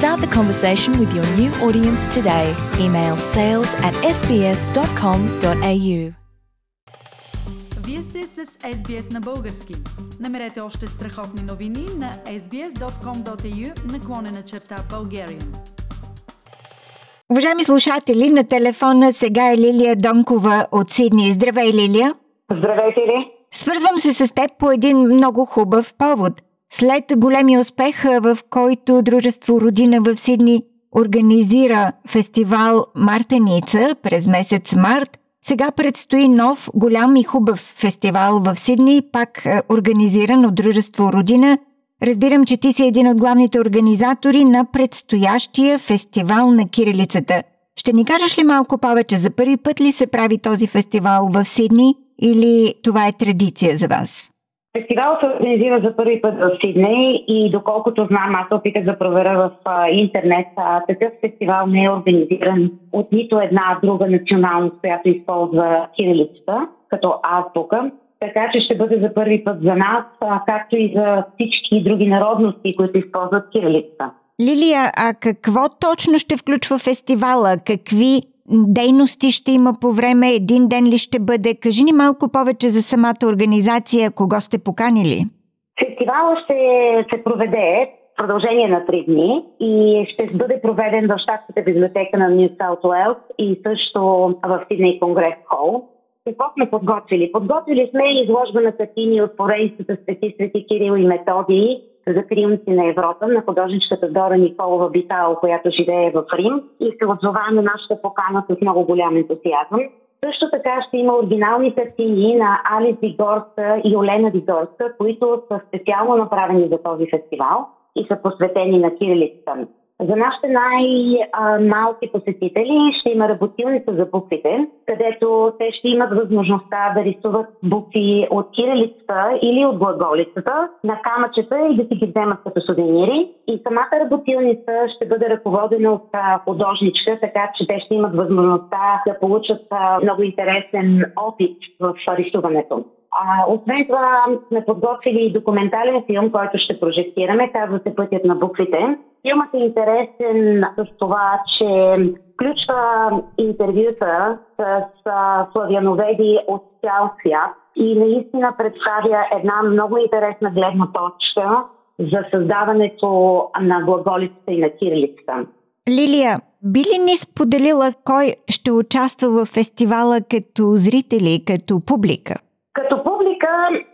Start the conversation with your new audience today. Email sales at sbs.com.au. Вие сте с SBS на български. Намерете още страхотни новини на sbs.com.au наклонена черта Bulgarian. Уважаеми слушатели, на телефона сега е Лилия Донкова от Сидни. Здравей, Лилия! Здравейте ли! Свързвам се с теб по един много хубав повод. След големия успех, в който Дружество Родина в Сидни организира фестивал Мартеница през месец март, сега предстои нов, голям и хубав фестивал в Сидни, пак организиран от Дружество Родина. Разбирам, че ти си един от главните организатори на предстоящия фестивал на кирилицата. Ще ни кажеш ли малко повече? За първи път ли се прави този фестивал в Сидни или това е традиция за вас? Фестивалът се организира за първи път в Сидней и доколкото знам, аз се опитах да проверя в а, интернет, а, такъв фестивал не е организиран от нито една друга националност, която използва кирилицата като азбука. Така че ще бъде за първи път за нас, а, както и за всички други народности, които използват кирилицата. Лилия, а какво точно ще включва фестивала? Какви дейности ще има по време? Един ден ли ще бъде? Кажи ни малко повече за самата организация, кого сте поканили? Фестивалът ще се проведе продължение на три дни и ще бъде проведен в щатската библиотека на Нью Саут Уелс и също в Сидней Конгрес Хол. Какво сме подготвили? Подготвили сме изложба на картини от поредицата Свети Свети Кирил и Методии за триумфи на Европа на художничката Дора Николова Битал, която живее в Рим и се отзова на нашата покана с много голям ентусиазъм. Също така ще има оригинални картини на Алис Дигорска и Олена Дигорска, които са специално направени за този фестивал и са посветени на кирилицата. За нашите най-малки посетители ще има работилница за буквите, където те ще имат възможността да рисуват букви от кирилицата или от глаголицата на камъчета и да си ги вземат като сувенири. И самата работилница ще бъде ръководена от художничка, така че те ще имат възможността да получат много интересен опит в рисуването. А, освен това сме подготвили и документален филм, който ще прожектираме, казва се Пътят на буквите. Филмът е интересен с това, че включва интервюта с славяноведи от цял свят и наистина представя една много интересна гледна точка за създаването на глаголицата и на кирилицата. Лилия, би ли ни споделила кой ще участва в фестивала като зрители, като публика?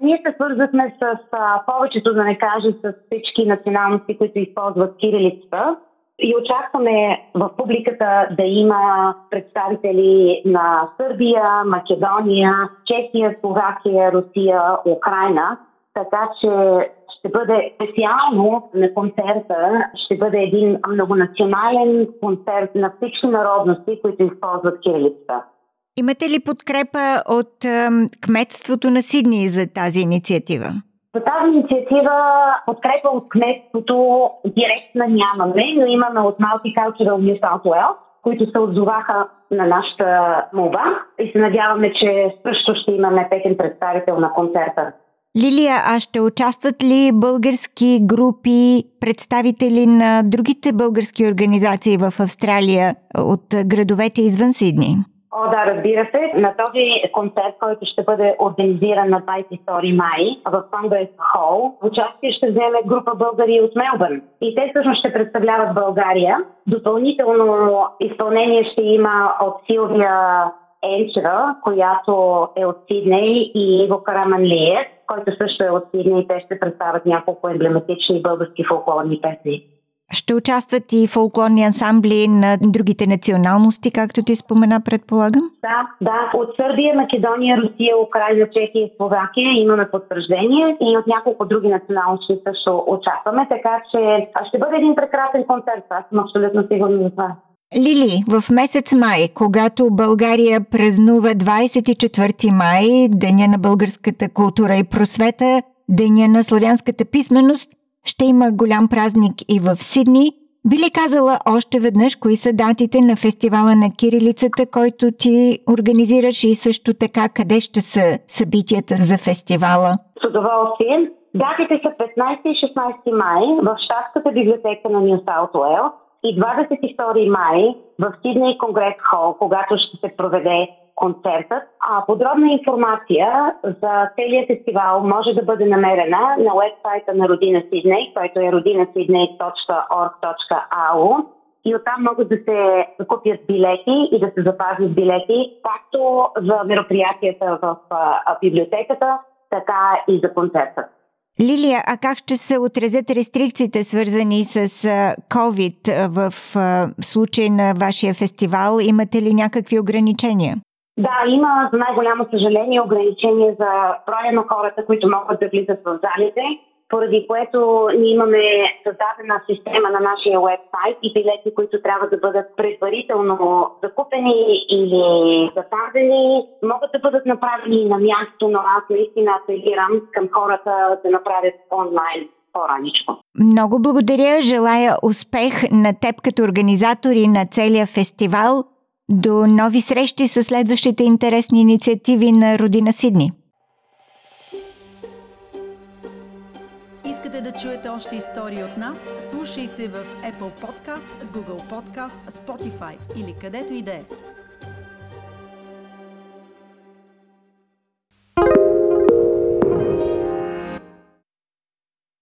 Ние се свързахме с а, повечето, да не кажа, с всички националности, които използват кирилицата. И очакваме в публиката да има представители на Сърбия, Македония, Чехия, Словакия, Русия, Украина. Така че ще бъде специално на концерта, ще бъде един многонационален концерт на всички народности, които използват кирилицата. Имате ли подкрепа от кметството на Сидни за тази инициатива? За тази инициатива подкрепа от кметството директна нямаме, но имаме от Multicultural New South Wales, които се отзоваха на нашата молба и се надяваме, че също ще имаме техен представител на концерта. Лилия, а ще участват ли български групи, представители на другите български организации в Австралия от градовете извън Сидни? О, да, разбира се. На този концерт, който ще бъде организиран на 22 май в Конгрес Хол, участие ще вземе група българи от Мелбърн. И те всъщност ще представляват България. Допълнително изпълнение ще има от Силвия Енчева, която е от Сидней и Иво Караманлиев, който също е от Сидней и те ще представят няколко емблематични български фолклорни песни. Ще участват и фолклорни ансамбли на другите националности, както ти спомена, предполагам? Да, да. От Сърбия, Македония, Русия, Украина, Чехия и Словакия имаме потвърждение и от няколко други националности също участваме, така че ще бъде един прекрасен концерт. Аз съм абсолютно сигурна за това. Лили, в месец май, когато България празнува 24 май, Деня на българската култура и просвета, Деня на славянската писменост, ще има голям празник и в Сидни. Би ли казала още веднъж кои са датите на фестивала на кирилицата, който ти организираш и също така къде ще са събитията за фестивала? С удоволствие. Датите са 15 и 16 май в Щатската библиотека на Нью Саут Уелс и 22 май в Сидней Конгрес Хол, когато ще се проведе концертът. А подробна информация за целият фестивал може да бъде намерена на вебсайта на Родина Сидней, който е rodinasydney.org.au и оттам могат да се купят билети и да се запазят билети, както за мероприятията в библиотеката, така и за концерта. Лилия, а как ще се отразят рестрикциите, свързани с COVID в случай на вашия фестивал? Имате ли някакви ограничения? Да, има за най-голямо съжаление ограничения за броя на хората, които могат да влизат в залите, поради което ние имаме създадена система на нашия вебсайт и билети, които трябва да бъдат предварително закупени или запазени, могат да бъдат направени на място, но аз наистина апелирам към хората да направят онлайн по-раничко. Много благодаря. Желая успех на теб като организатори на целия фестивал. До нови срещи с следващите интересни инициативи на Родина Сидни. Искате да чуете още истории от нас? Слушайте в Apple Podcast, Google Podcast, Spotify или където и да е.